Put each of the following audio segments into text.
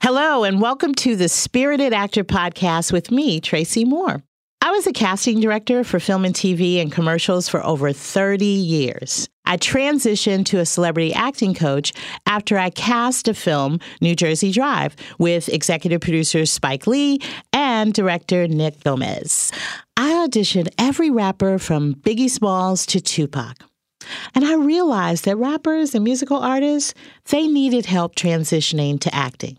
Hello, and welcome to the Spirited Actor Podcast with me, Tracy Moore. I was a casting director for film and TV and commercials for over 30 years. I transitioned to a celebrity acting coach after I cast a film, New Jersey Drive, with executive producer Spike Lee and director Nick Gomez. I auditioned every rapper from Biggie Smalls to Tupac. And I realized that rappers and musical artists, they needed help transitioning to acting.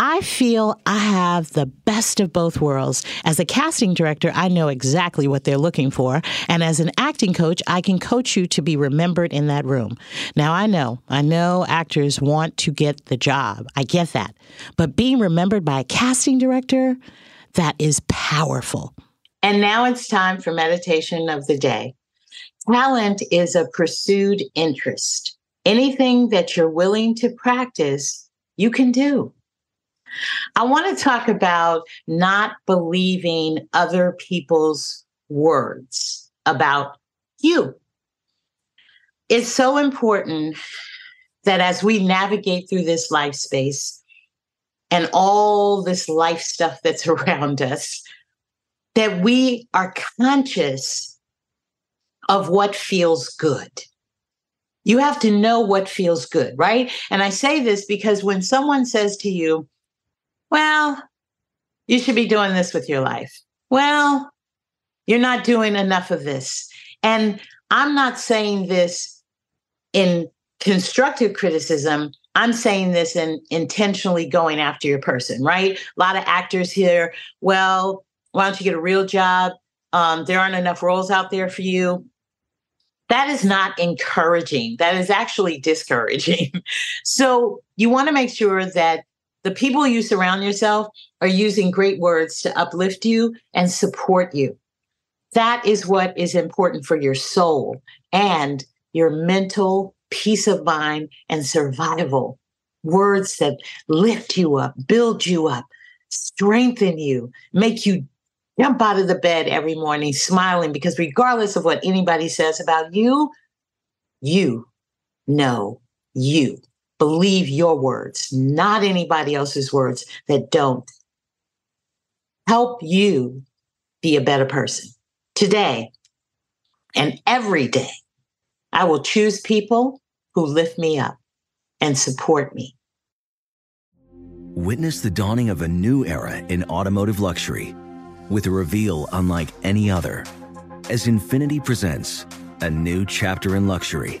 I feel I have the best of both worlds. As a casting director, I know exactly what they're looking for. And as an acting coach, I can coach you to be remembered in that room. Now, I know, I know actors want to get the job. I get that. But being remembered by a casting director, that is powerful. And now it's time for meditation of the day. Talent is a pursued interest. Anything that you're willing to practice, you can do. I want to talk about not believing other people's words about you. It's so important that as we navigate through this life space and all this life stuff that's around us, that we are conscious of what feels good. You have to know what feels good, right? And I say this because when someone says to you, well, you should be doing this with your life. Well, you're not doing enough of this. And I'm not saying this in constructive criticism. I'm saying this in intentionally going after your person, right? A lot of actors here, well, why don't you get a real job? Um, there aren't enough roles out there for you. That is not encouraging. That is actually discouraging. so you want to make sure that the people you surround yourself are using great words to uplift you and support you. That is what is important for your soul and your mental peace of mind and survival. Words that lift you up, build you up, strengthen you, make you jump out of the bed every morning smiling because regardless of what anybody says about you, you know you. Believe your words, not anybody else's words that don't help you be a better person. Today and every day, I will choose people who lift me up and support me. Witness the dawning of a new era in automotive luxury with a reveal unlike any other as Infiniti presents a new chapter in luxury,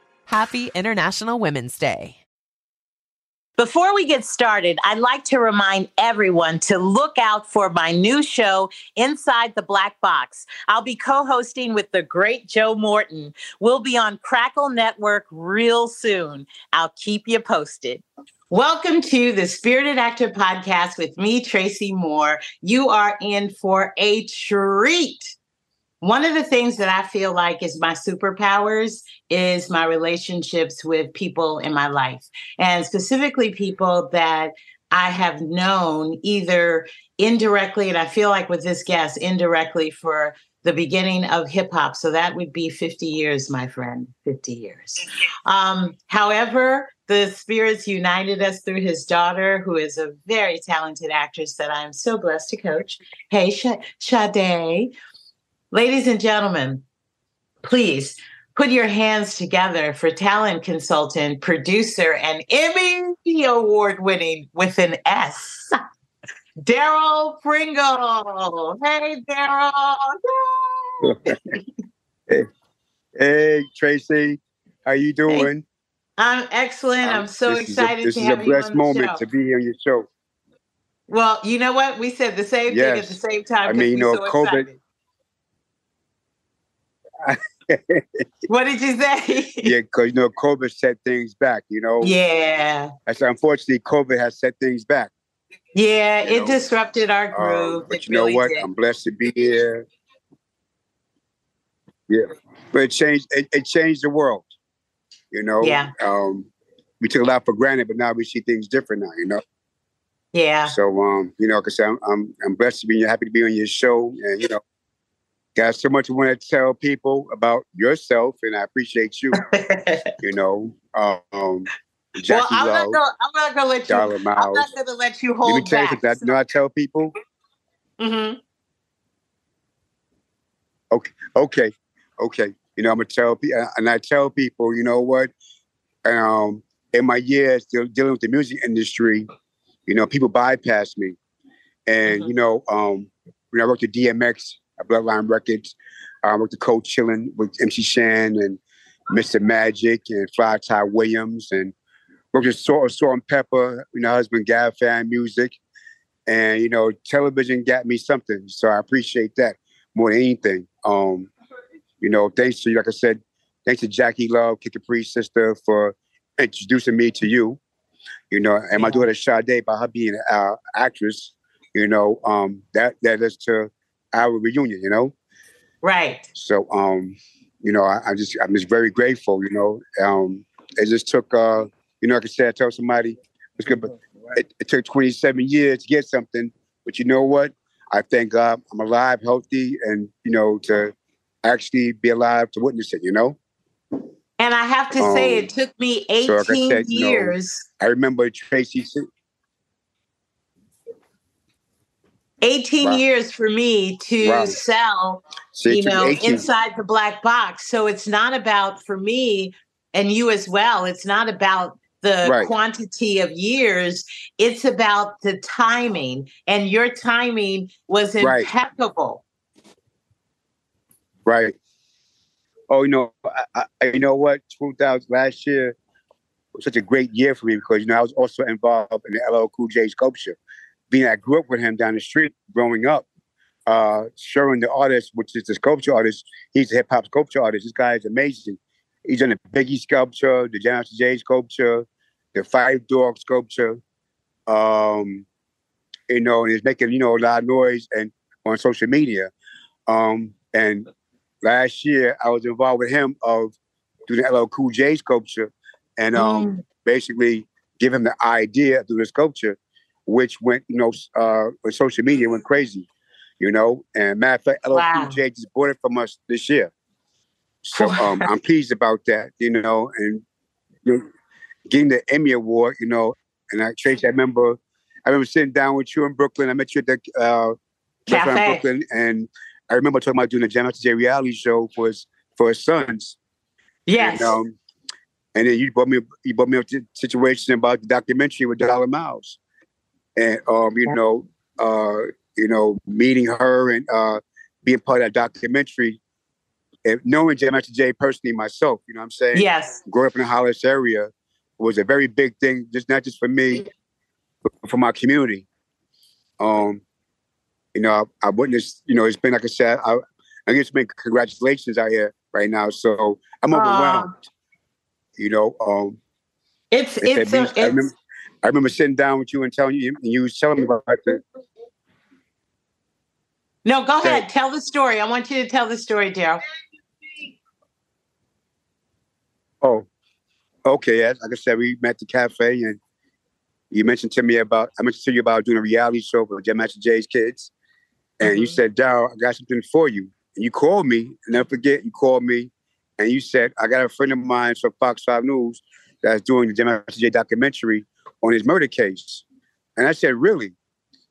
Happy International Women's Day. Before we get started, I'd like to remind everyone to look out for my new show, Inside the Black Box. I'll be co hosting with the great Joe Morton. We'll be on Crackle Network real soon. I'll keep you posted. Welcome to the Spirited Actor Podcast with me, Tracy Moore. You are in for a treat. One of the things that I feel like is my superpowers is my relationships with people in my life, and specifically people that I have known either indirectly, and I feel like with this guest, indirectly for the beginning of hip hop. So that would be 50 years, my friend, 50 years. Um, however, the spirits united us through his daughter, who is a very talented actress that I am so blessed to coach. Hey, Sh- Sade. Ladies and gentlemen, please put your hands together for talent consultant, producer, and Emmy award winning with an S. Darryl Pringle. Hey, Darryl. hey, hey, Tracy. How you doing? Hey. I'm excellent. Um, I'm so excited a, to have you on the show. This is a blessed moment to be on your show. Well, you know what? We said the same yes. thing at the same time. I mean, you know, COVID. what did you say? yeah, because you know, COVID set things back. You know. Yeah. That's unfortunately, COVID has set things back. Yeah, it know? disrupted our um, groove. but it you know what? Did. I'm blessed to be here. Yeah, but it changed. It, it changed the world. You know. Yeah. Um, we took a lot for granted, but now we see things different now. You know. Yeah. So um, you know, because I'm I'm I'm blessed to be happy to be on your show, and you know, got so much I want to tell people about yourself, and I appreciate you. you know, um, Jackie well, I'm Love, not gonna I'm not gonna let you. Darla Miles. I'm not gonna let you hold Let me tell back. you something. You know, I tell people. Mm-hmm. Okay, okay, okay. You know, I'm gonna tell people, and I tell people, you know what? Um, in my years dealing with the music industry, you know, people bypass me. And, mm-hmm. you know, um, when I worked at DMX, Bloodline Records, I worked at Cold Chillin with MC Shan and Mr. Magic and Fly Ty Williams and worked with Salt, Salt-N-Pepa, you know, husband Gav Fan Music. And, you know, television got me something. So I appreciate that more than anything. Um, you know, thanks to, like I said, thanks to Jackie Love, Kid Capri's sister for introducing me to you. You know, and yeah. my daughter Sade, by her being an uh, actress, you know, um, that that is to our reunion. You know, right. So, um, you know, I, I just I'm just very grateful. You know, um, it just took, uh, you know, like I said, I tell somebody it's good, but it, it took 27 years to get something. But you know what? I thank God I'm alive, healthy, and you know to actually be alive to witness it. You know. And I have to um, say, it took me 18 so like said, years. You know, I remember Tracy. 18 wow. years for me to wow. sell, so you know, 18. inside the black box. So it's not about, for me and you as well, it's not about the right. quantity of years. It's about the timing. And your timing was impeccable. Right. right oh, you know, I, I, you know what, 2000 last year was such a great year for me because you know I was also involved in the LL Cool J sculpture. Being I grew up with him down the street growing up, uh, showing the artist, which is the sculpture artist, he's a hip hop sculpture artist. This guy is amazing. He's done the Biggie sculpture, the John J sculpture, the Phife Dawg sculpture. Um, you know, and he's making you know a lot of noise and on social media. Um, and last year I was involved with him of doing the LL Cool J sculpture and um, mm. basically give him the idea through the sculpture, which went, you know, uh, with social media went crazy, you know. And matter of fact, wow. Cool just bought it from us this year. So um, I'm pleased about that, you know, and you know, getting the Emmy Award, you know, and I Tracy, I remember I remember sitting down with you in Brooklyn. I met you at the uh, Cafe. in Brooklyn, and I remember talking about doing a Jam Jay reality show for his for his sons. Yes. And, um, and then you brought me you brought me up to situation about the documentary with Darla Miles, and um, you know, uh, you know, meeting her and uh, being part of that documentary, and knowing Jam Master Jay personally myself, you know, what I'm saying, yes, growing up in the Hollis area was a very big thing, just not just for me, but for my community. Um, you know, I, I witnessed, you know, it's been, like I said, I, I guess been congratulations out here right now. So I'm overwhelmed. Uh, you know, um, it's, it's, a, it's, I remember, sitting down with you and telling you, and you was telling me about that. No, go ahead. Tell the story. I want you to tell the story, Darryl. Oh, okay. As like I said, we met at the cafe, and you mentioned to me about I mentioned to you about doing a reality show for Jam Master Jay's kids, and you mm-hmm. said, Darryl, I got something for you. And you called me, and never forget, you called me, and you said, I got a friend of mine from Fox 5 News that's doing the Jam Master Jay documentary on his murder case. And I said, really?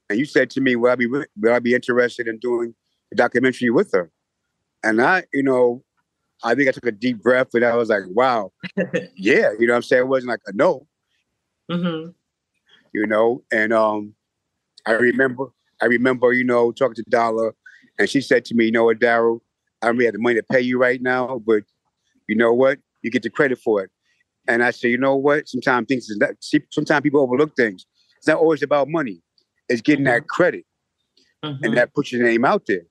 And you said to me, will I be, will I be interested in doing a documentary with her? And I, you know, I think I took a deep breath and I was like, wow, yeah, you know what I'm saying? It wasn't like a no. Mm-hmm. You know, and um I remember I remember, you know, talking to Darla and she said to me, you know what, Darryl, I don't really have the money to pay you right now, but you know what? You get the credit for it. And I said, you know what? Sometimes things is not, see, sometimes people overlook things. It's not always about money. It's getting that credit. Mhm. And that puts your name out there.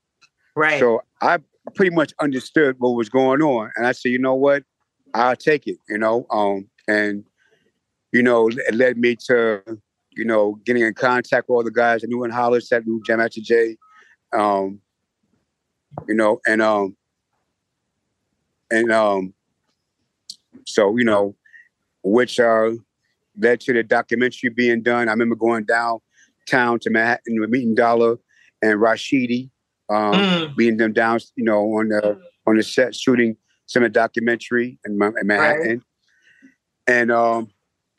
Right. So I pretty much understood what was going on. And I said, you know what? I'll take it, you know. Um, and you know, it led me to, you know, getting in contact with all the guys I knew in Hollis that knew Jam Master Jay. Um, you know, and um and um so, you know, which uh led to the documentary being done. I remember going downtown to Manhattan with meeting Darla and Rashidi, um, Mm. meeting them down, you know, on the on the set shooting some of the documentary in, in Manhattan. And um,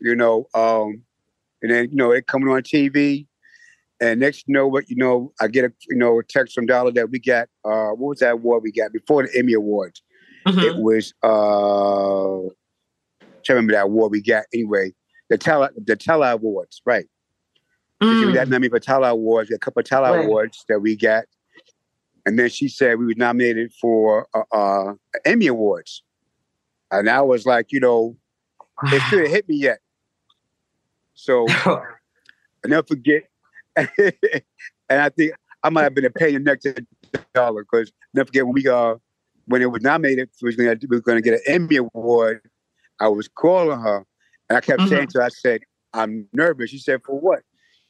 you know, um, and then you know, it coming on TV. And next, you know what, you know, I get a you know a text from Darla that we got. Uh, what was that award we got before the Emmy Awards? It was uh, can't remember that award we got anyway. The Tala the Tala Awards, right? Mm. Nominated for Tala Awards. A couple of Tala Right. Awards that we got, and then she said we were nominated for uh, uh, Emmy Awards, and I was like, you know, it should have hit me yet. So I never forget, and I think I might have been a pain in the neck to the Darla because never forget when we uh when it was nominated, we was gonna we were gonna get an Emmy award. I was calling her, and I kept saying to her, I said, "I'm nervous." She said, "For what?"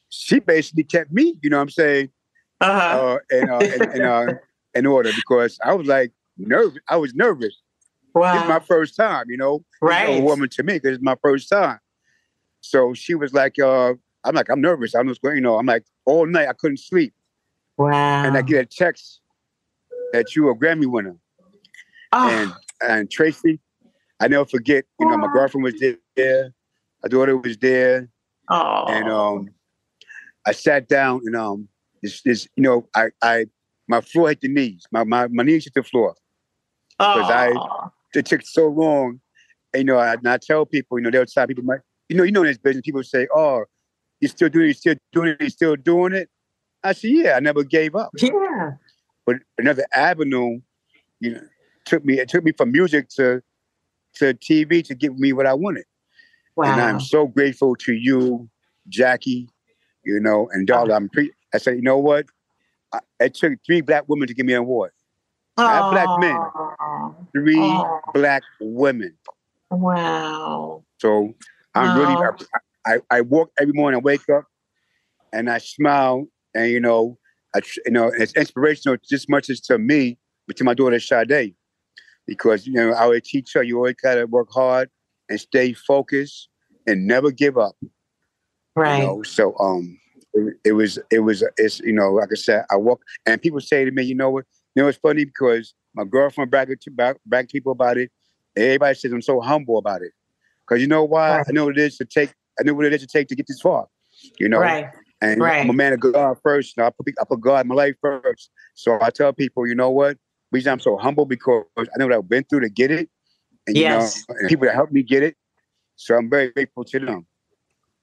She basically kept me, you know what I'm saying, uh, in, uh, in, in, uh, in order because I was like nervous. I was nervous. Wow. It's my first time, you know. Right. A woman to me because it's my first time. So she was like, uh, I'm like, I'm nervous. I'm just going, you know, I'm like, all night I couldn't sleep. Wow. And I get a text that you a Grammy winner. Oh. And and Tracy, I never forget, you know, my girlfriend was there, my daughter was there. Oh. And um I sat down and um this this, you know, I I my floor hit the knees. My my, my knees hit the floor. Because I it took so long. And, you know, I, and I tell people, you know, they'll tell people, might, you know, you know, in this business, people say, "Oh, you're still doing, it, you're still doing it, you're still doing it." I said, "Yeah, I never gave up." Yeah. But another avenue, you know, took me. It took me from music to to TV to give me what I wanted. And I'm so grateful to you, Jackie, you know, and uh-huh. Darla. I'm pre- I said, you know what? I, it took three black women to give me an award. Not black men, three Aw. black women. Wow. So I'm Wow. really, I, I, I walk every morning, I wake up and I smile and, you know, I, you know, it's inspirational just as much as to me, but to my daughter Sade, because, you know, our teacher, you always got to work hard and stay focused and never give up. Right. You know, so, um, it, it was, it was, it's, you know, like I said, I walk and people say to me, you know what, you know, it's funny because my girlfriend bragged to brag to people about it. Everybody says I'm so humble about it. Cause you know why? I know what it is to take, I know what it is to take to get this far, you know? Right. And Right. I'm a man of God first. You know, I put, I put God in my life first. So I tell people, you know what? Reason I'm so humble because I know what I've been through to get it. And you know, and people that helped me get it. So I'm very grateful to them.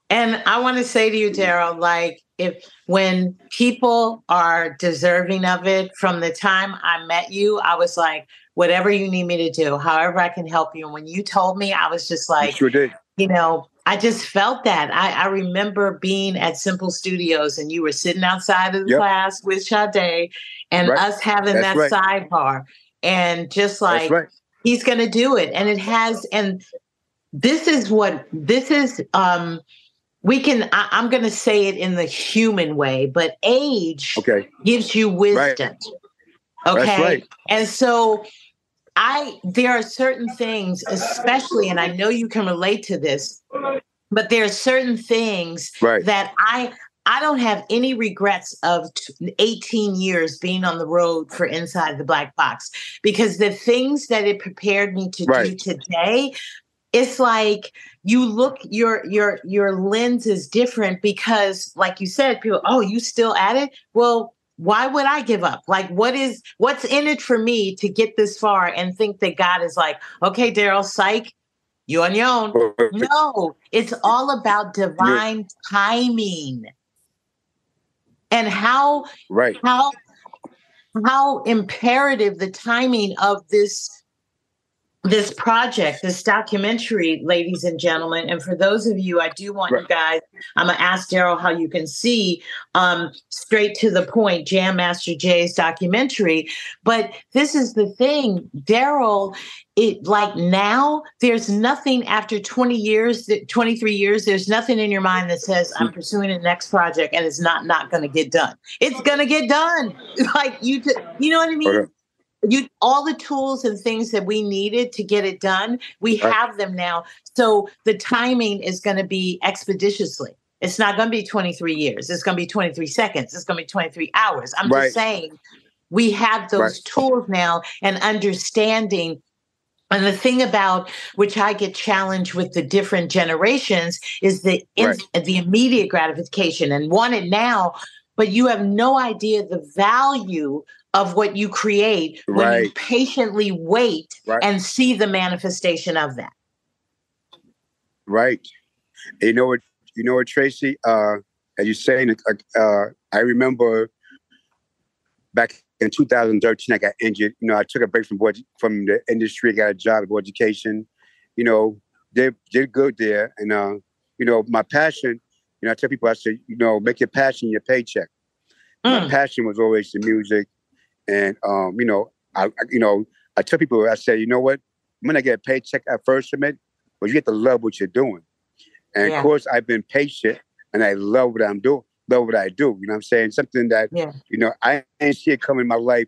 And I want to say to you, Darryl, like if when people are deserving of it, from the time I met you, I was like, whatever you need me to do, however I can help you. And when you told me, I was just You like, sure did. you know, I just felt that. I, I remember being at Simple Studios and you were sitting outside of the Yep. class with Sade and Right. us having That's that right. sidebar. And just like right. he's gonna do it. And it has and this is what this is um we can I, i'm going to say it in the human way but age Okay. gives you wisdom okay and so i there are certain things especially and i know you can relate to this but there are certain things Right. that i i don't have any regrets of 18 years being on the road for inside the black box because the things that it prepared me to do today it's like you look your your your lens is different because like you said people oh you still at it well why would I give up? Like, what is what's in it for me to get this far and think that God is like, okay, Darryl, psych, you on your own. no, it's all about divine timing and how right. how how imperative the timing of this this project, this documentary, ladies and gentlemen. And for those of you, I do want right. you guys, I'm gonna ask Darryl how you can see um, straight to the point, Jam Master Jay's documentary. But this is the thing, Darryl. It like now, there's nothing after 20 years, 23 years. There's nothing in your mind that says I'm pursuing the next project and it's not not going to get done. It's going to get done. Like you, you know what I mean? Okay you all the tools and things that we needed to get it done we have them now. So the timing is going to be expeditiously. It's not going to be 23 years. It's going to be 23 seconds. It's going to be 23 hours. I'm right. just saying we have those right. tools now and understanding. And the thing about which I get challenged with the different generations is the right. the immediate gratification and want it now, but you have no idea the value of what you create when right. you patiently wait right. and see the manifestation of that. Right. You know what? You know what, Tracy? Uh, as you're saying, uh, uh, I remember back in 2013, I got injured. You know, I took a break from board, from the industry, got a job at education. You know, did did good there, and uh, you know, my passion. You know, I tell people, I say, you know, make your passion your paycheck. Mm. My passion was always the music, and um, you know, I, I, you know, I tell people, I say, you know what? When I get a paycheck at first submit, but you get to love what you're doing. And yeah. of course, I've been patient, and I love what I'm doing. Love what I do. You know what I'm saying? Something that yeah. you know I didn't see it coming in my life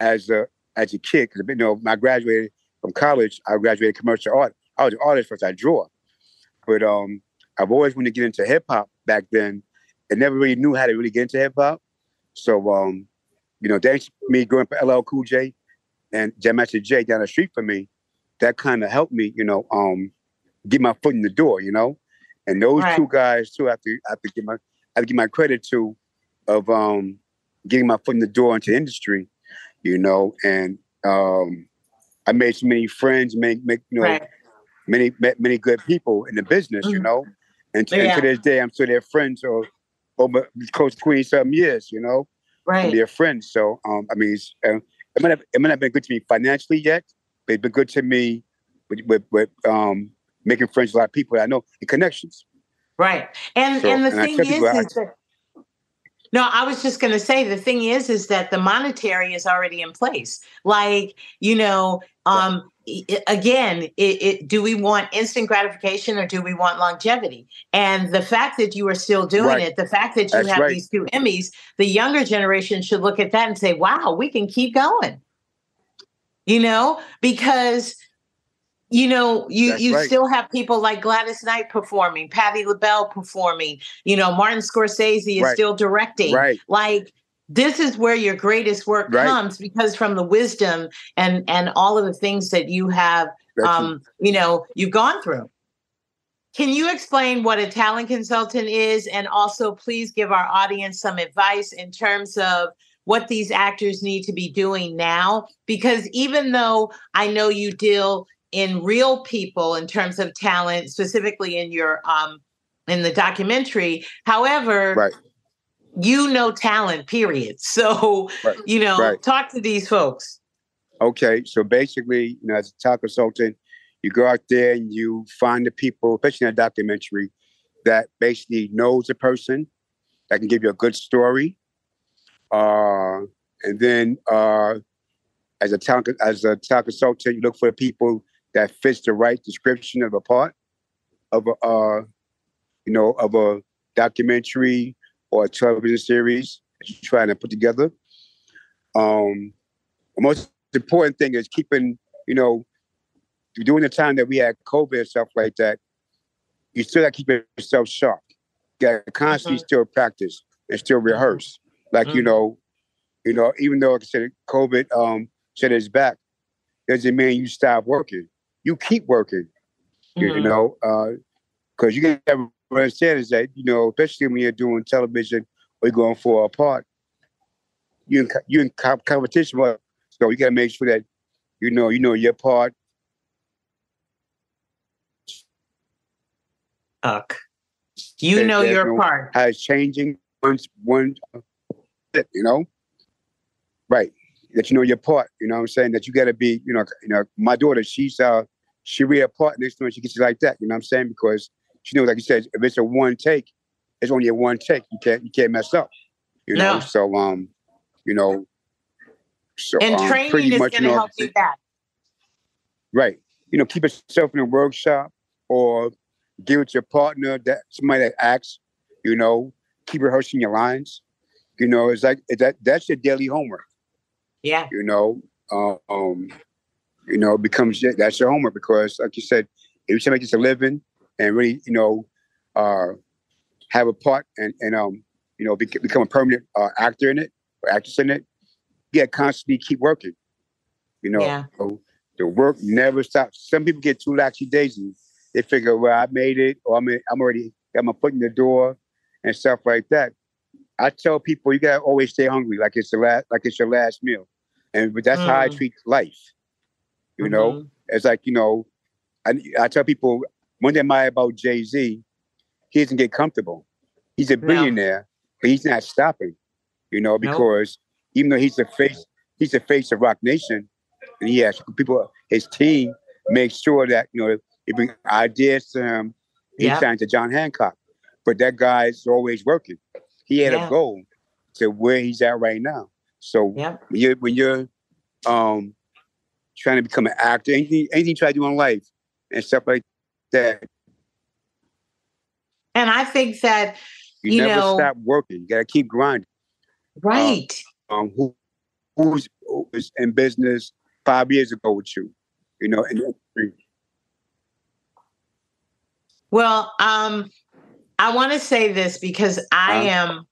as a as a kid. Because you know, when I graduated from college, I graduated commercial art. I was an artist first. I draw, but um, I've always wanted to get into hip hop back then, and never really knew how to really get into hip hop. So um, you know, thanks me growing up LL Cool J and Jam Master Jay down the street from me, that kind of helped me, you know, um, get my foot in the door, you know. And those right. two guys too, I have to I have to give my I have to give my credit to of um getting my foot in the door into the industry, you know, and um I made so many friends, make make you know, right. many met many good people in the business, mm-hmm. you know. And, to, yeah. and to this day, I'm still their friends or over close to 20 something years, you know right. be a friend. So, um, I mean, uh, it might have it might not been good to me financially yet, but it's been good to me with, with, with um, making friends with a lot of people I know and connections. Right, and so, and the and thing is, is that no, I was just going to say the thing is, is that the monetary is already in place. Like you know, um, again, it, it, do we want instant gratification or do we want longevity? And the fact that you are still doing right. it, the fact that you That's have right. these two Emmys, the younger generation should look at that and say, "Wow, we can keep going." You know, because you know, you That's you right. still have people like Gladys Knight performing, Patti LaBelle performing. You know, Martin Scorsese is still directing. Right. Like this is where your greatest work right. comes because from the wisdom and and all of the things that you have um you know you've gone through can you explain what a talent consultant is and also please give our audience some advice in terms of what these actors need to be doing now because even though i know you deal in real people in terms of talent specifically in your um in the documentary however right you know talent, period. So, right. you know, right. talk to these folks. Okay. So basically, you know, as a talent consultant, you go out there and you find the people, especially in a documentary, that basically knows the person, that can give you a good story. Uh, and then uh, as a talent as a talent consultant, you look for the people that fits the right description of a part of a uh, you know of a documentary or a television series that you're trying to put together. Um, the most important thing is keeping, you know, during the time that we had COVID and stuff like that, you still got to keep yourself sharp. You got to constantly mm-hmm. still practice and still rehearse. Like, mm-hmm. you know, you know, even though like I said COVID um said it's back, doesn't mean you stop working. You keep working. Mm-hmm. You, you know, because uh, you got to I is that, you know, especially when you're doing television or you're going for a part, you in, you in competition with. So you got to make sure that you know you know your part. Uck. You know your no, part. How it's changing once one, you know, right? That you know your part. You know what I'm saying? That you got to be. You know, you know. My daughter, she's uh, she read a part next time she gets it like that. You know what I'm saying? Because she knows, like you said, if it's a one take, it's only a one take. You can't you can't mess up. You know. No. So um, you know. So, and um, training is going to help you that. Right. You know, keep yourself in a workshop or give it to your partner that somebody that acts, you know, keep rehearsing your lines. You know, it's like that that's your daily homework. Yeah. You know, uh, um, you know, it becomes that's your homework because like you said, if you make this a living and really, you know, uh, have a part and, and um, you know, be, become a permanent uh, actor in it or actress in it, you got constantly keep working. You know, yeah. so the work never stops. Some people get too laxy daisy they figure, well, I made it, or I'm, in, I'm already got my foot in the door, and stuff like that. I tell people you gotta always stay hungry, like it's the last, like it's your last meal, and but that's mm. how I mm. treat life. You mm-hmm. know, it's like you know, I, I tell people one thing I about Jay Z, he doesn't get comfortable. He's a billionaire, no. but he's not stopping. You know, because nope. even though he's the face, he's the face of Roc Nation, and he has people, his team makes sure that you know he bring ideas to him. He signed to John Hancock. But that guy's always working. He had yeah. a goal to where he's at right now. So yep. when you're when you're um, trying to become an actor, anything anything you try to do in life and stuff like that. And I think that you, you never know, stop working. You gotta keep grinding. Right. Um, um who who's who was in business five years ago with you? You know, and well, um, I want to say this because I am.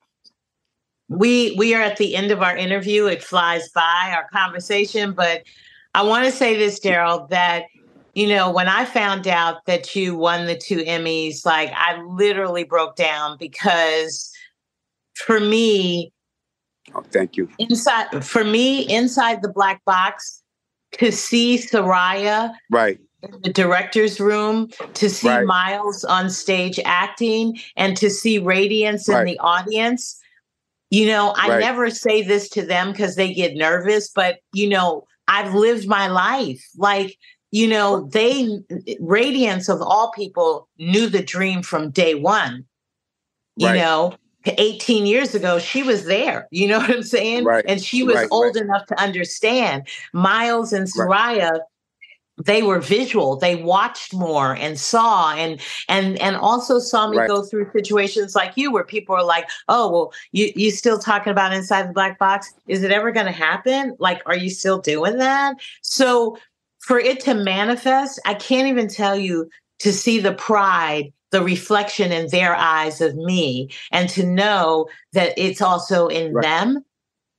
We we are at the end of our interview. It flies by our conversation, but I want to say this, Darryl, that you know when I found out that you won the two Emmys, like I literally broke down because for me, oh, thank you. Inside for me, inside the black box, to see Soraya right in the director's room to see right. Miles on stage acting and to see radiance right. in the audience. You know, I right. never say this to them because they get nervous, but you know, I've lived my life. Like, you know, they radiance of all people knew the dream from day one. You know, 18 years ago, she was there. You know what I'm saying? Right. And she was old enough to understand. Miles and Soraya they were visual they watched more and saw and and and also saw me right. go through situations like you where people are like oh well you you still talking about inside the black box is it ever going to happen like are you still doing that so for it to manifest i can't even tell you to see the pride the reflection in their eyes of me and to know that it's also in right. them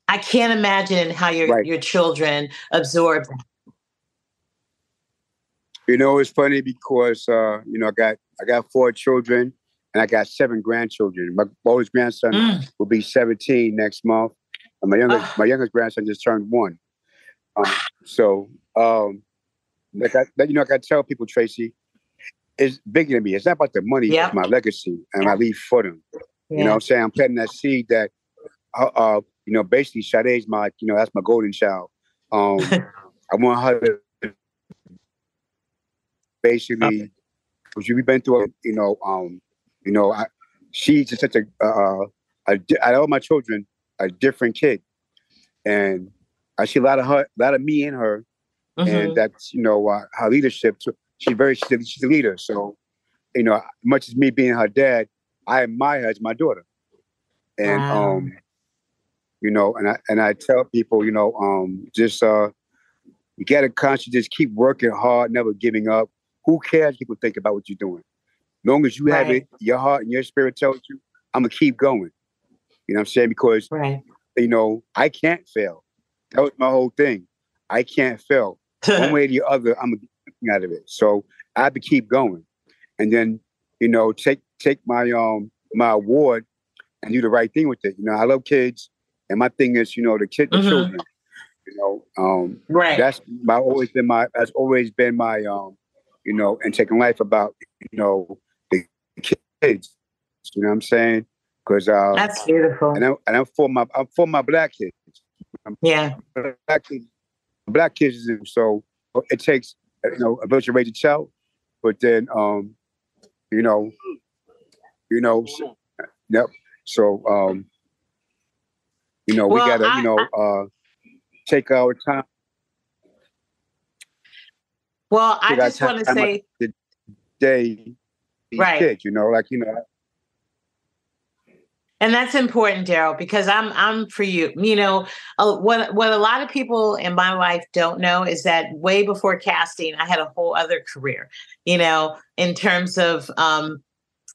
i can't imagine how your right. your children absorb that you know, it's funny because uh, you know I got I got four children and I got seven grandchildren. My oldest grandson mm. will be seventeen next month, and my youngest uh. my youngest grandson just turned one. Um, so, um, like I, you know, like I tell people, Tracy, it's bigger than me. It's not about the money. Yep. It's my legacy, and I leave for them. Yeah. You know, what I'm saying I'm planting that seed that, uh, uh you know, basically Sade's my, you know, that's my golden child. Um, I want her to basically because we've been through, you know, um, you know, I, she's just such a, uh, a, I all my children, a different kid, and I see a lot of her, a lot of me in her, mm-hmm. and that's you know uh, her leadership. She's very she's a, she's a leader, so you know, much as me being her dad, I admire her as my daughter, and wow. um, you know, and I and I tell people, you know, um, just uh, you got to constantly just keep working hard, never giving up. Who cares people think about what you're doing? long as you right. have it, your heart and your spirit tells you, I'm gonna keep going. You know what I'm saying? Because right. you know, I can't fail. That was my whole thing. I can't fail. One way or the other, I'm gonna out of it. So I have to keep going. And then, you know, take take my um my award and do the right thing with it. You know, I love kids And my thing is, you know, the kids, the Mhm. children. You know, um, Right. That's my always been my that's always been my um, you know, and taking life about you know the kids. You know what I'm saying? Because uh, That's beautiful. And I'm and I'm for my I'm for my black kids. I'm Yeah. black kids, black kids. So it takes you know a village to raise a child, but then um, you know, you know, s- yep. So um, you know, we Well, gotta I- you know uh, take our time. Well, I just want to say, the day Right. You know, like you know, and that's important, Darryl, because I'm I'm for you. You know, uh, what what a lot of people in my life don't know is that way before casting, I had a whole other career. You know, in terms of um,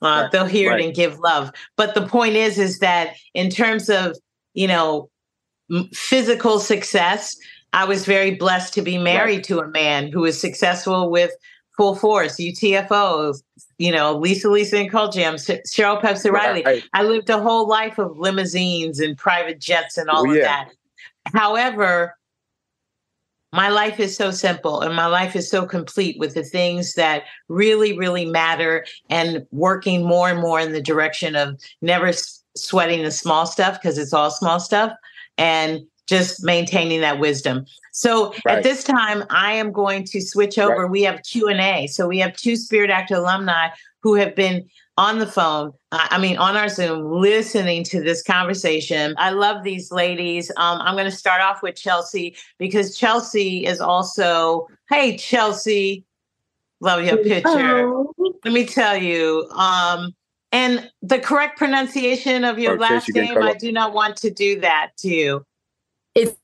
uh, Right, they'll hear right. it and give love. But the point is, is that in terms of you know physical success, I was very blessed to be married to a man who was successful with Full Force, UTFOs, you know, Lisa Lisa and Cult Jam, Cheryl Pepsii Riley. Right. I lived a whole life of limousines and private jets and oh, all Oh, of yeah. that. However, my life is so simple and my life is so complete with the things that really, really matter and working more and more in the direction of never sweating the small stuff because it's all small stuff and just maintaining that wisdom. So at this time, I am going to switch over. Right. We have Q and A. So we have two Spirit Actor alumni who have been on the phone. uh, I mean, on our Zoom, listening to this conversation. I love these ladies. Um, I'm going to start off with Chelsea because Chelsea is also. Hey, Chelsea, love your picture. Let me tell you. Um, and the correct pronunciation of your Oh, last name, I do not want to do that to you. It's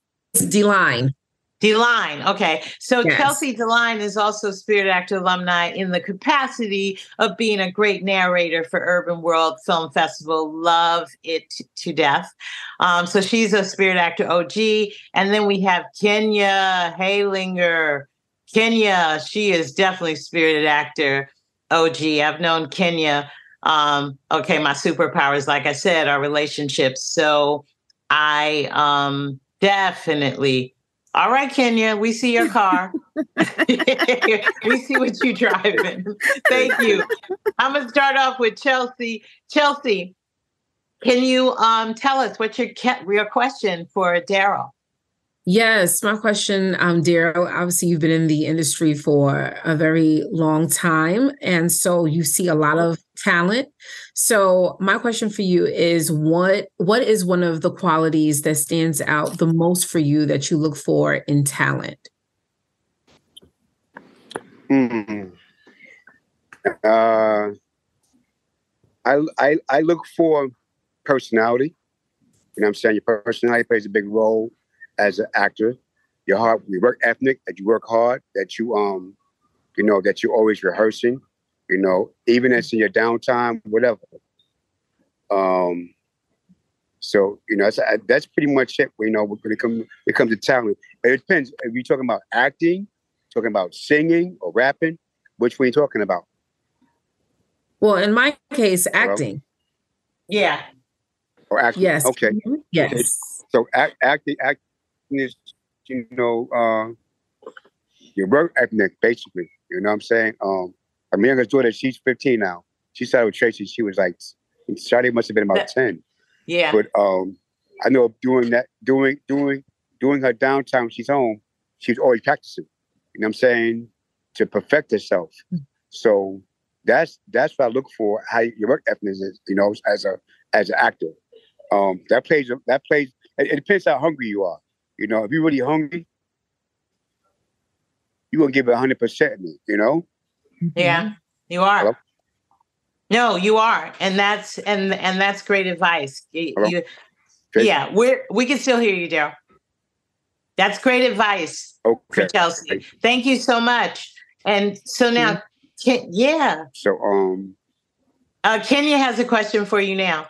D-Line. D-Line. Okay. So Yes. Chelsea D-Line is also Spirit Actor alumni in the capacity of being a great narrator for Urban World Film Festival. Love it to death. Um, so she's a Spirit Actor OG. And then we have Kenya Halinger. Kenya, she is definitely Spirited Actor OG. I've known Kenya. Um, okay, my superpowers, like I said, are relationships. So I um definitely all right, Kenya, we see your car. we see what you're driving. Thank you. I'm gonna start off with Chelsea. Chelsea, can you um tell us what's your your question for Darryl? Yes, my question, um, Darryl. Obviously, you've been in the industry for a very long time, and so you see a lot of talent. So, my question for you is: what What is one of the qualities that stands out the most for you that you look for in talent? Mm. Uh, I, I I look for personality. You know I'm saying? Your personality plays a big role as an actor. Your hard, your work ethnic, that you work hard, that you um, you know, that you're always rehearsing. You know, even as in your downtime, whatever. Um. So you know that's that's pretty much it. You know, when it comes when it comes to talent, it depends. If you're talking about acting, talking about singing or rapping, which one are you talking about? Well, in my case, acting. Yeah. Or acting? Yes. Okay. Yes. So act, acting, acting is, you know, uh, your work ethic, basically. You know what I'm saying? Um, my youngest daughter, she's 15 now. She started with Tracy. She was like, Shadi must have been about 10. Yeah. But um, I know doing that, doing, doing, doing her downtime when she's home, she's always practicing. You know what I'm saying? To perfect herself. So that's that's what I look for. How your work ethic is, you know, as a as an actor. Um, that plays that plays. It, it depends how hungry you are. You know, if you're really hungry, you're gonna give it 100 percent in it. You know. Yeah, you are. No, you are, and that's and and that's great advice. You- you- yeah, we're we can still hear you, Darryl. That's great advice for Okay. Chelsea. Thank you so much. And so now, Ken, yeah, So um, uh, Kenya has a question for you now.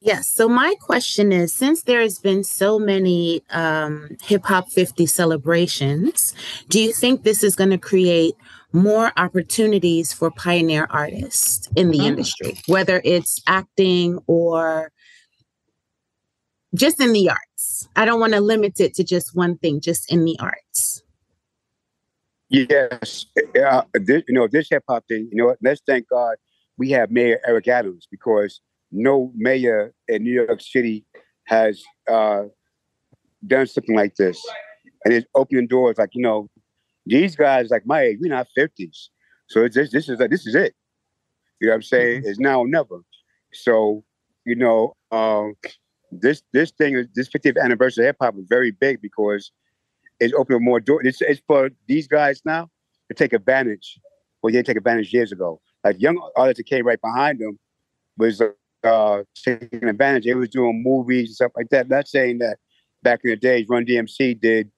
Yes. So my question is since there has been so many um, hip hop 50 celebrations, do you think this is going to create more opportunities for pioneer artists in the Mm. industry, whether it's acting or just in the arts. I don't want to limit it to just one thing, just in the arts. Yes, uh, this, you know this hip hop thing. You know, let's thank God we have Mayor Eric Adams because no mayor in New York City has uh, done something like this, and it's opening doors. Like you know, these guys like my age, we're not fifties, so it's this, this is this is it. You know what I'm saying? Mm-hmm. It's now or never. So you know, um, this this thing, this 50th anniversary of hip hop is very big because it's opening more doors. It's, it's for these guys now to take advantage. Well, they didn't take advantage years ago. Like young artists that came right behind them was uh, taking advantage. They was doing movies and stuff like that. Not saying that back in the days, Run DMC did,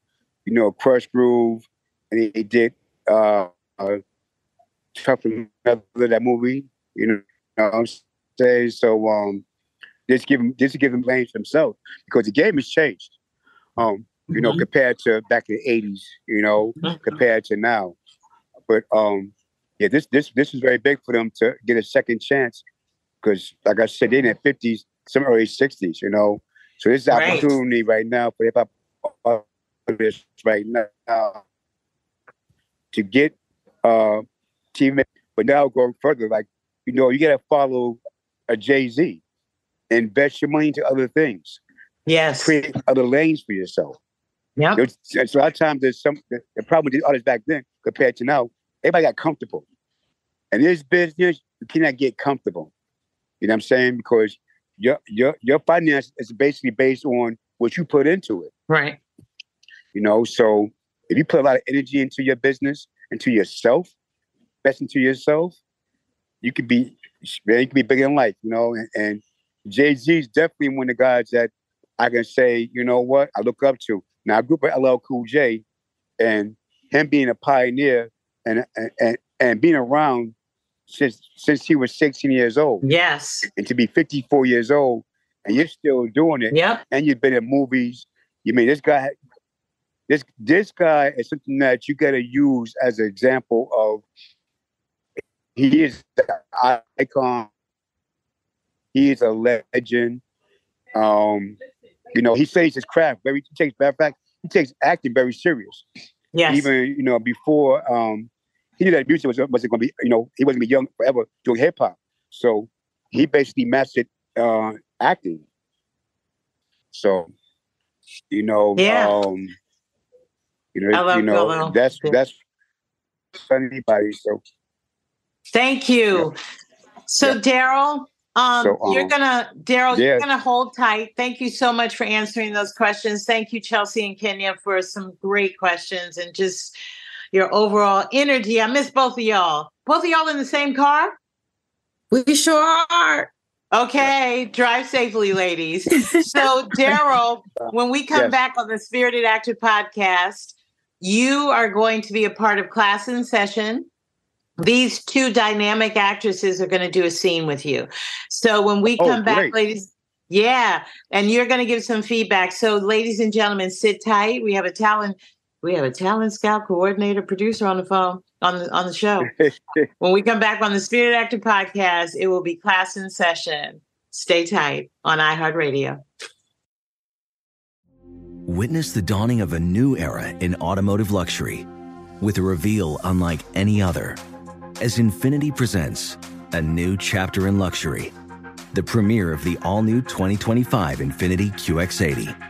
you know, Krush Groove, and he, he did uh, uh, Tough Another that movie. You know, you know what I'm saying? So um, this give him this give him range himself because the game has changed. Um, you know, mm-hmm. compared to back in the eighties, you know, mm-hmm. compared to now. But um, yeah, this this this is very big for them to get a second chance because, like I said, they're in their fifties, some early sixties, you know. So this is right. opportunity right now for hip hop artists right now to get uh teammates, but now going further. Like you know, you gotta follow a Jay Z, invest your money into other things. Yes, create other lanes for yourself. Yeah. So a lot of times there's some the problem with the artists back then compared to now. Everybody got comfortable, and this business you cannot get comfortable. You know what I'm saying? Because your your your finance is basically based on what you put into it. Right. You know, so if you put a lot of energy into your business, into yourself, invest into yourself, you could be man, you could be bigger than life. You know, and, and Jay Z is definitely one of the guys that I can say, you know what, I look up to. Now I grew up with LL Cool J, and him being a pioneer and and and being around since since he was 16 years old. Yes. And to be 54 years old and you're still doing it. Yep. And you've been in movies. You mean this guy this this guy is something that you gotta use as an example of he is an icon. He is a legend. Um, you know, he says his craft very he takes matter of fact, he takes acting very serious. Yes. Even, you know, before um he knew that music was wasn't gonna be, you know, he wasn't gonna be young forever doing hip hop. So he basically mastered uh acting. So, you know, yeah. um you know, you know, that's that's anybody. So thank you. Yeah. So yeah. Darryl, um, so, um, you're gonna, Darryl, yeah. you're gonna hold tight. Thank you so much for answering those questions. Thank you, Chelsea and Kenya, for some great questions and just your overall energy. I miss both of y'all. Both of y'all in the same car? We sure are. Okay, drive safely, ladies. so, Darryl, when we come yes. back on the Spirited Actor podcast, you are going to be a part of class in session these two dynamic actresses are going to do a scene with you. So when we oh, come oh, back, ladies, yeah, and you're going to give some feedback. So, ladies and gentlemen, sit tight. We have a talent. We have a talent scout coordinator producer on the phone on the on the show. when we come back on the Spirit Actor podcast, it will be class in session. Stay tight on iHeartRadio. Witness the dawning of a new era in automotive luxury with a reveal unlike any other as Infiniti presents a new chapter in luxury, the premiere of the all new 2025 Infiniti QX80.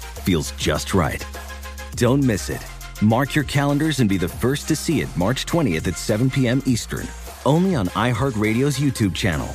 feels just right. Don't miss it. Mark your calendars and be the first to see it March 20th at 7 p.m. Eastern, only on iHeartRadio's YouTube channel.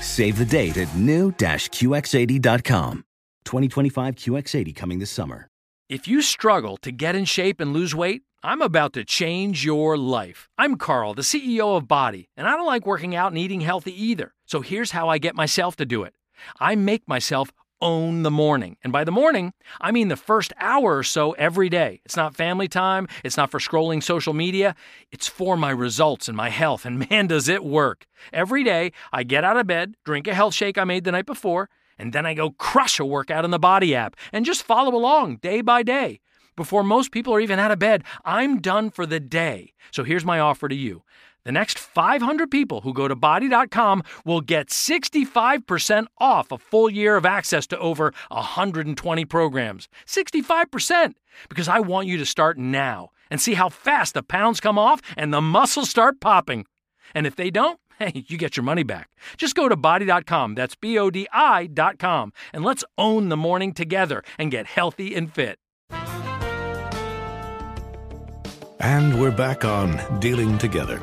Save the date at new-QX80.com. 2025 QX80 coming this summer. If you struggle to get in shape and lose weight, I'm about to change your life. I'm Carl, the CEO of BODi, and I don't like working out and eating healthy either. So here's how I get myself to do it I make myself own the morning. And by the morning, I mean the first hour or so every day. It's not family time, it's not for scrolling social media, it's for my results and my health. And man, does it work. Every day, I get out of bed, drink a health shake I made the night before, and then I go crush a workout in the BODi app and just follow along day by day. Before most people are even out of bed, I'm done for the day. So here's my offer to you. The next 500 people who go to bodi.com will get 65% off a full year of access to over 120 programs. 65%! Because I want you to start now and see how fast the pounds come off and the muscles start popping. And if they don't, hey, you get your money back. Just go to bodi.com, that's B O D I.com, and let's own the morning together and get healthy and fit. And we're back on Dealing Together,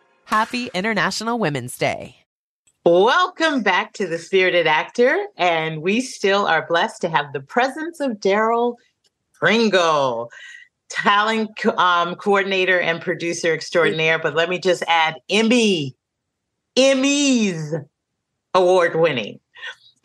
Happy International Women's Day. Welcome back to the Spirited Actor, and we still are blessed to have the presence of Darryl Pringle, talent um, coordinator and producer extraordinaire. But let me just add Emmy, Emmys award winning.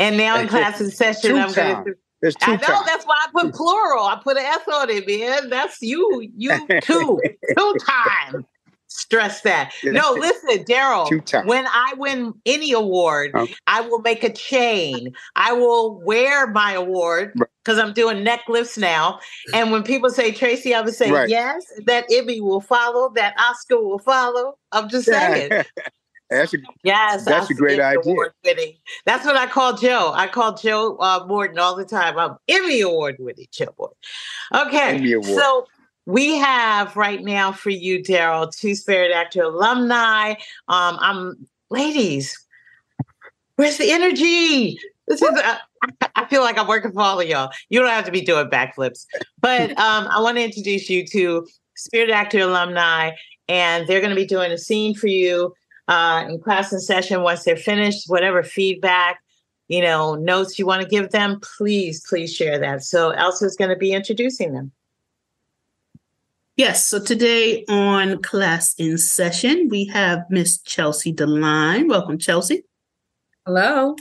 And now in class in session, I'm going to. I know time. that's why I put plural. I put an S on it, man. That's you, you two, two time. Stress that. No, listen, Darryl. When I win any award, I will make a chain. I will wear my award because I'm doing neck lifts now. And when people say Tracy, I would say Right. yes. That Emmy will follow. That Oscar will follow. I'm just saying. That's a, Yes, That's a great idea. That's what I call Joe. I call Joe uh, Morton all the time. I'm Emmy Award winning Joe Morton. Okay, Emmy Award. so we have right now for you, Darryl, two Spirit Actor alumni. Um, I'm ladies. Where's the energy? This is. Uh, I feel like I'm working for all of y'all. You don't have to be doing backflips, but um, I want to introduce you to Spirit Actor alumni, and they're going to be doing a scene for you uh, in class and session once they're finished. Whatever feedback, you know, notes you want to give them, please, please share that. So Elsa is going to be introducing them. Yes, so today on Class in Session, we have Miss Chelsea DeLine. Welcome, Chelsea. Hello.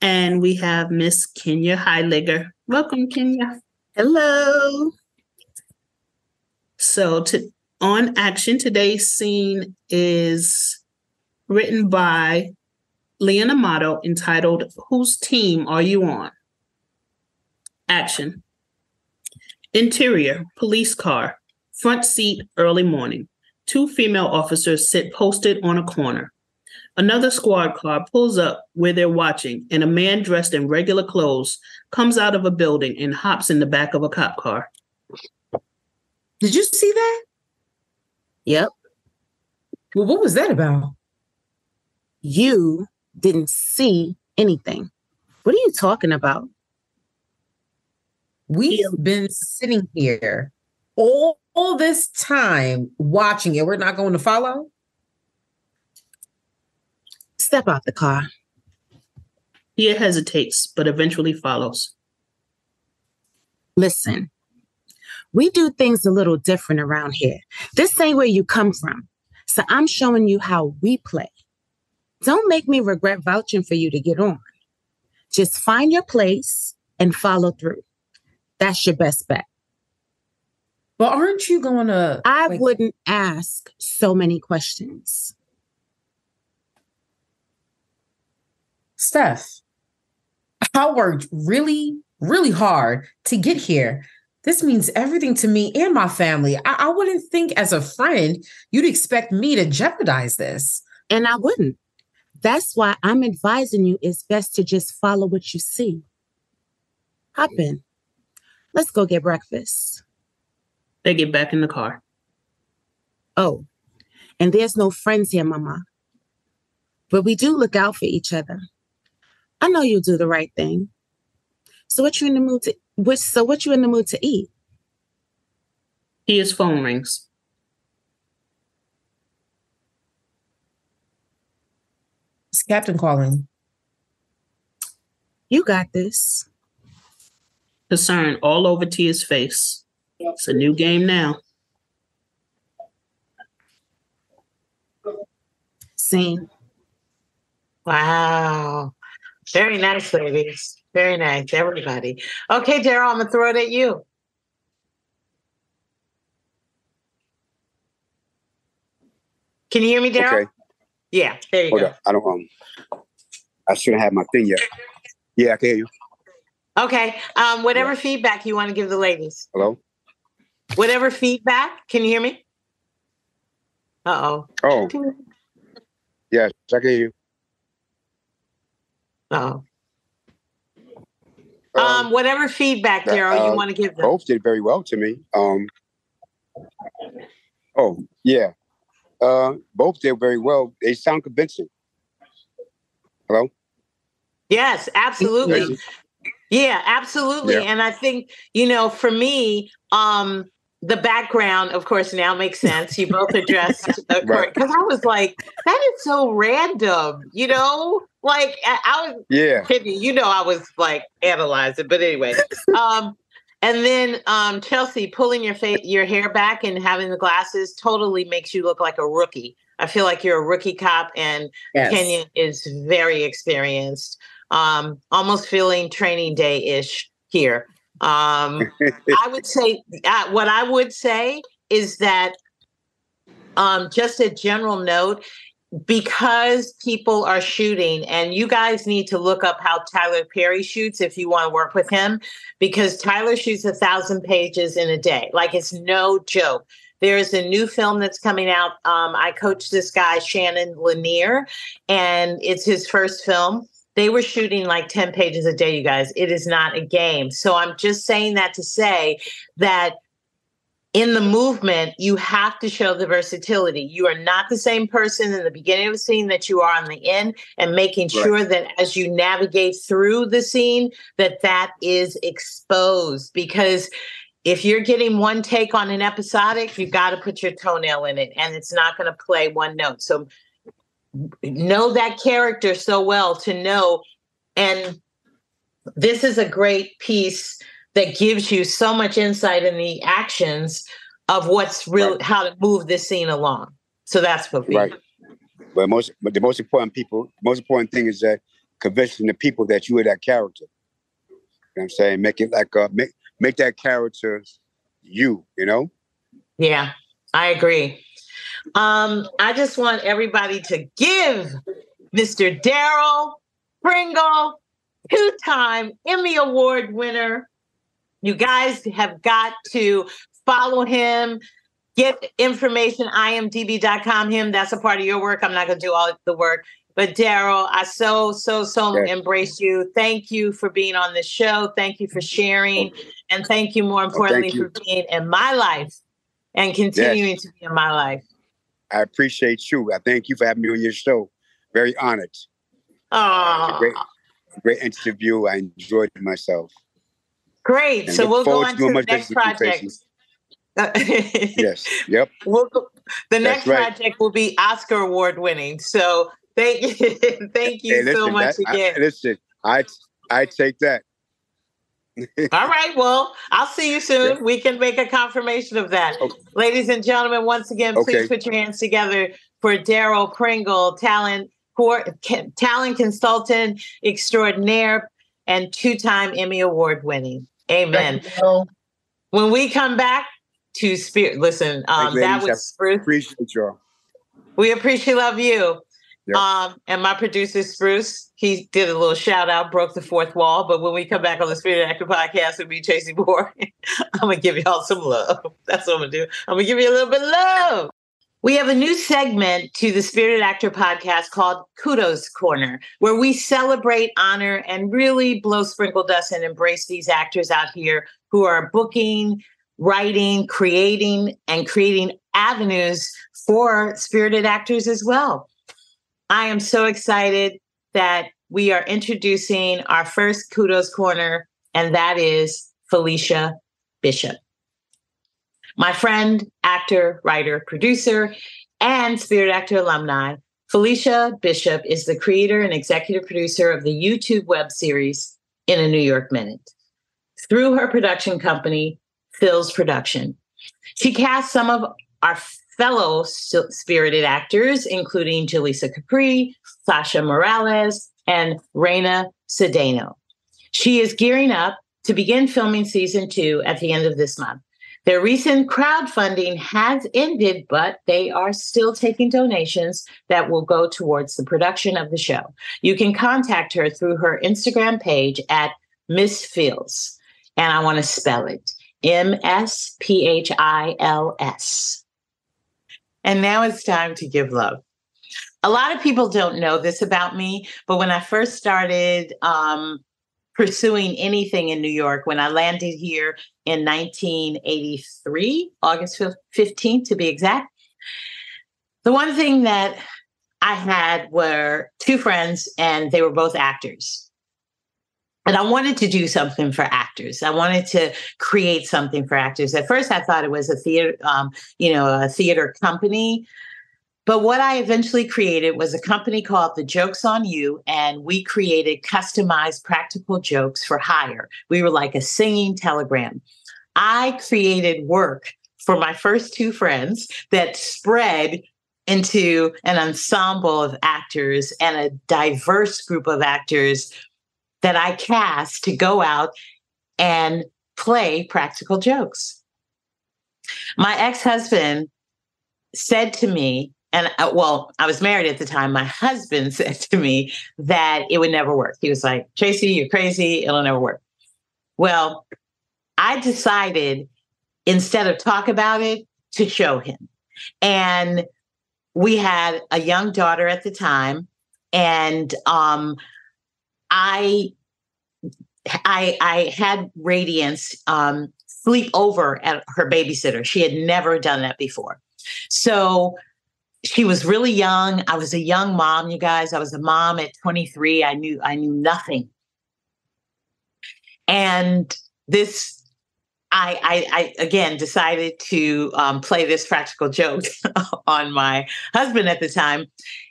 And we have Miss Kenya Heiliger. Welcome, Kenya. Hello. So, to, on action, today's scene is written by Leon Amato entitled Whose Team Are You On? Action. Interior, police car, front seat, early morning. Two female officers sit posted on a corner. Another squad car pulls up where they're watching, and a man dressed in regular clothes comes out of a building and hops in the back of a cop car. Did you see that? Yep. Well, what was that about? You didn't see anything. What are you talking about? We've been sitting here all, all this time watching it. We're not going to follow? Step out the car. Tia hesitates, but eventually follows. Listen, we do things a little different around here. This ain't where you come from. So I'm showing you how we play. Don't make me regret vouching for you to get on. Just find your place and follow through. That's your best bet. But aren't you going to? I like, wouldn't ask so many questions. Steph, I worked really, really hard to get here. This means everything to me and my family. I, I wouldn't think, as a friend, you'd expect me to jeopardize this. And I wouldn't. That's why I'm advising you it's best to just follow what you see. Hop in. Let's go get breakfast. They get back in the car. Oh, and there's no friends here, Mama. But we do look out for each other. I know you'll do the right thing. So what you in the mood to which so what you in the mood to eat? His phone rings. It's Captain calling. You got this concern all over Tia's face. It's a new game now. Scene. Wow. Very nice, ladies. Very nice, everybody. Okay, Darryl, I'm gonna throw it at you. Can you hear me, Darryl? Okay. Yeah, there you Hold go. Up. I don't um I shouldn't have my thing yet. Yeah, I can hear you. Okay. Um, whatever yeah. feedback you want to give the ladies. Hello? Whatever feedback. Can you hear me? Uh oh. Oh. Yes, I can hear you. Oh. Um, um, whatever feedback, Darryl, uh, you want to give them. Both did very well to me. Um, oh, yeah. Uh, both did very well. They sound convincing. Hello? Yes, absolutely. Yeah, absolutely. Yeah. And I think, you know, for me, um, the background, of course, now makes sense. You both addressed the court because right. I was like, that is so random, you know? Like I, I was yeah, you know, I was like analyzing, but anyway. um, and then um Chelsea pulling your face your hair back and having the glasses totally makes you look like a rookie. I feel like you're a rookie cop and yes. Kenya is very experienced um, almost feeling training day ish here. Um, I would say uh, what I would say is that um, just a general note because people are shooting and you guys need to look up how tyler perry shoots if you want to work with him because tyler shoots a thousand pages in a day like it's no joke. There's a new film that's coming out um, i coach this guy shannon lanier and it's his first film they were shooting like 10 pages a day, you guys. It is not a game. So I'm just saying that to say that in the movement, you have to show the versatility. You are not the same person in the beginning of a scene that you are on the end, and making right. sure that as you navigate through the scene, that that is exposed. Because if you're getting one take on an episodic, you've got to put your toenail in it, and it's not going to play one note. So know that character so well to know and this is a great piece that gives you so much insight in the actions of what's real right. how to move this scene along. So that's what we right. But most but the most important people most important thing is that convincing the people that you are that character. You know what i'm saying? Make it like uh make make that character you you know? Yeah i agree um, I just want everybody to give Mr. Darryl Pringle, two time Emmy Award winner. You guys have got to follow him, get information, imdb.com, him. That's a part of your work. I'm not going to do all the work. But Darryl, I so, so, so yes. embrace you. Thank you for being on the show. Thank you for sharing. And thank you, more oh, importantly, oh, you. for being in my life and continuing yes. to be in my life. I appreciate you. I thank you for having me on your show. Very honored. Oh, great, great interview. I enjoyed it myself. Great. And so we'll go on to the next business with you, project. Yes. Yep. We'll go, the That's next right. project will be Oscar award winning. So thank you, thank you Hey, listen, so much that- I- again. listen, I I take that. All right. Well, I'll see you soon. We can make a confirmation of that. Ladies and gentlemen, once again, please Okay. put your hands together for Darryl Pringle, talent, talent consultant extraordinaire and two time Emmy Award winning. Amen. When we come back to Spirit, listen, um, that was Spruce. Appreciate y'all. We appreciate love you. Um, and my producer Spruce, he did a little shout out, broke the fourth wall. But when we come back on the Spirit Actor podcast with me, Tracy Moore, I'm gonna give y'all some love. That's what I'm gonna do. I'm gonna give you a little bit of love. We have a new segment to the Spirited Actor podcast called Kudos Corner, where we celebrate, honor, and really blow sprinkle dust and embrace these actors out here who are booking, writing, creating, and creating avenues for spirited actors as well. I am so excited that we are introducing our first Kudos Corner, and that is Felicia Bishop. My friend, actor, writer, producer, and Spirit Actor alumni, Felicia Bishop is the creator and executive producer of the YouTube web series In a New York Minute. Through her production company, Phil's Production, she cast some of our fellow spirited actors, including Jaleesa Capri, Sasha Morales, and Reina Sedano. She is gearing up to begin filming season two at the end of this month. Their recent crowdfunding has ended, but they are still taking donations that will go towards the production of the show. You can contact her through her Instagram page at Miss Fields, and I want to spell it M S P H I L S. And now it's time to give love. A lot of people don't know this about me, but when I first started um, pursuing anything in New York, when I landed here in 1983, August 15th to be exact, the one thing that I had were two friends, and they were both actors. And I wanted to do something for actors. I wanted to create something for actors. At first, I thought it was a theater, um, you know, a theater company. But what I eventually created was a company called The Jokes on You, and we created customized practical jokes for hire. We were like a singing telegram. I created work for my first two friends that spread into an ensemble of actors and a diverse group of actors that I cast to go out and play practical jokes. My ex husband said to me, and uh, well, I was married at the time. My husband said to me that it would never work. He was like, Tracy, you're crazy. It'll never work. Well, I decided instead of talk about it to show him. And we had a young daughter at the time. And um, I I I had Radiance um, sleep over at her babysitter. She had never done that before. So she was really young. I was a young mom, you guys. I was a mom at 23. I knew I knew nothing. And this I, I, I again decided to um, play this practical joke on my husband at the time.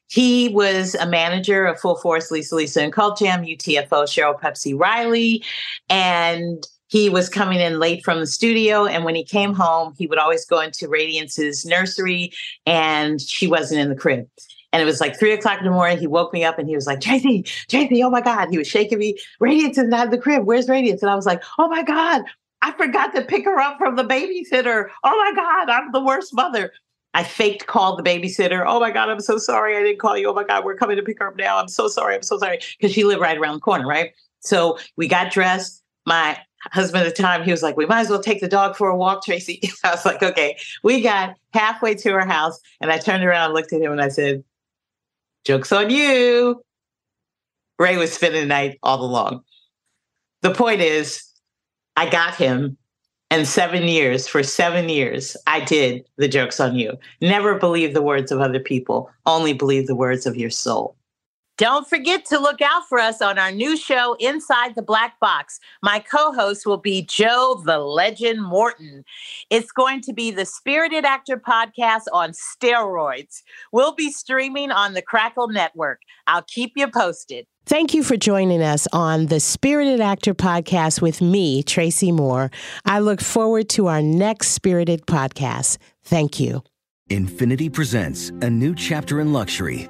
He was a manager of Full Force, Lisa Lisa and Cult Jam, UTFO, Cheryl Pepsii Riley, and he was coming in late from the studio. And when he came home, he would always go into Radiance's nursery, and she wasn't in the crib. And it was like three o'clock in the morning. He woke me up and he was like, Tracy, Tracy, oh my God. He was shaking me. Radiance is not in the crib. Where's Radiance? And I was like, oh my God, I forgot to pick her up from the babysitter. Oh my God, I'm the worst mother. I faked called the babysitter. Oh my God, I'm so sorry. I didn't call you. Oh my God, we're coming to pick her up now. I'm so sorry. I'm so sorry. Because she lived right around the corner, right? So we got dressed. My husband at the time, he was like, We might as well take the dog for a walk, Tracy. I was like, Okay. We got halfway to her house and I turned around looked at him and I said, Joke's on you. Ray was spending the night all along. The point is, I got him And seven years, for seven years, I did the jokes on you. Never believe the words of other people, only believe the words of your soul. Don't forget to look out for us on our new show, Inside the Black Box. My co host will be Joe the Legend Morton. It's going to be the Spirited Actor podcast on steroids. We'll be streaming on the Crackle Network. I'll keep you posted. Thank you for joining us on the Spirited Actor podcast with me, Tracy Moore. I look forward to our next Spirited podcast. Thank you. Infiniti presents a new chapter in luxury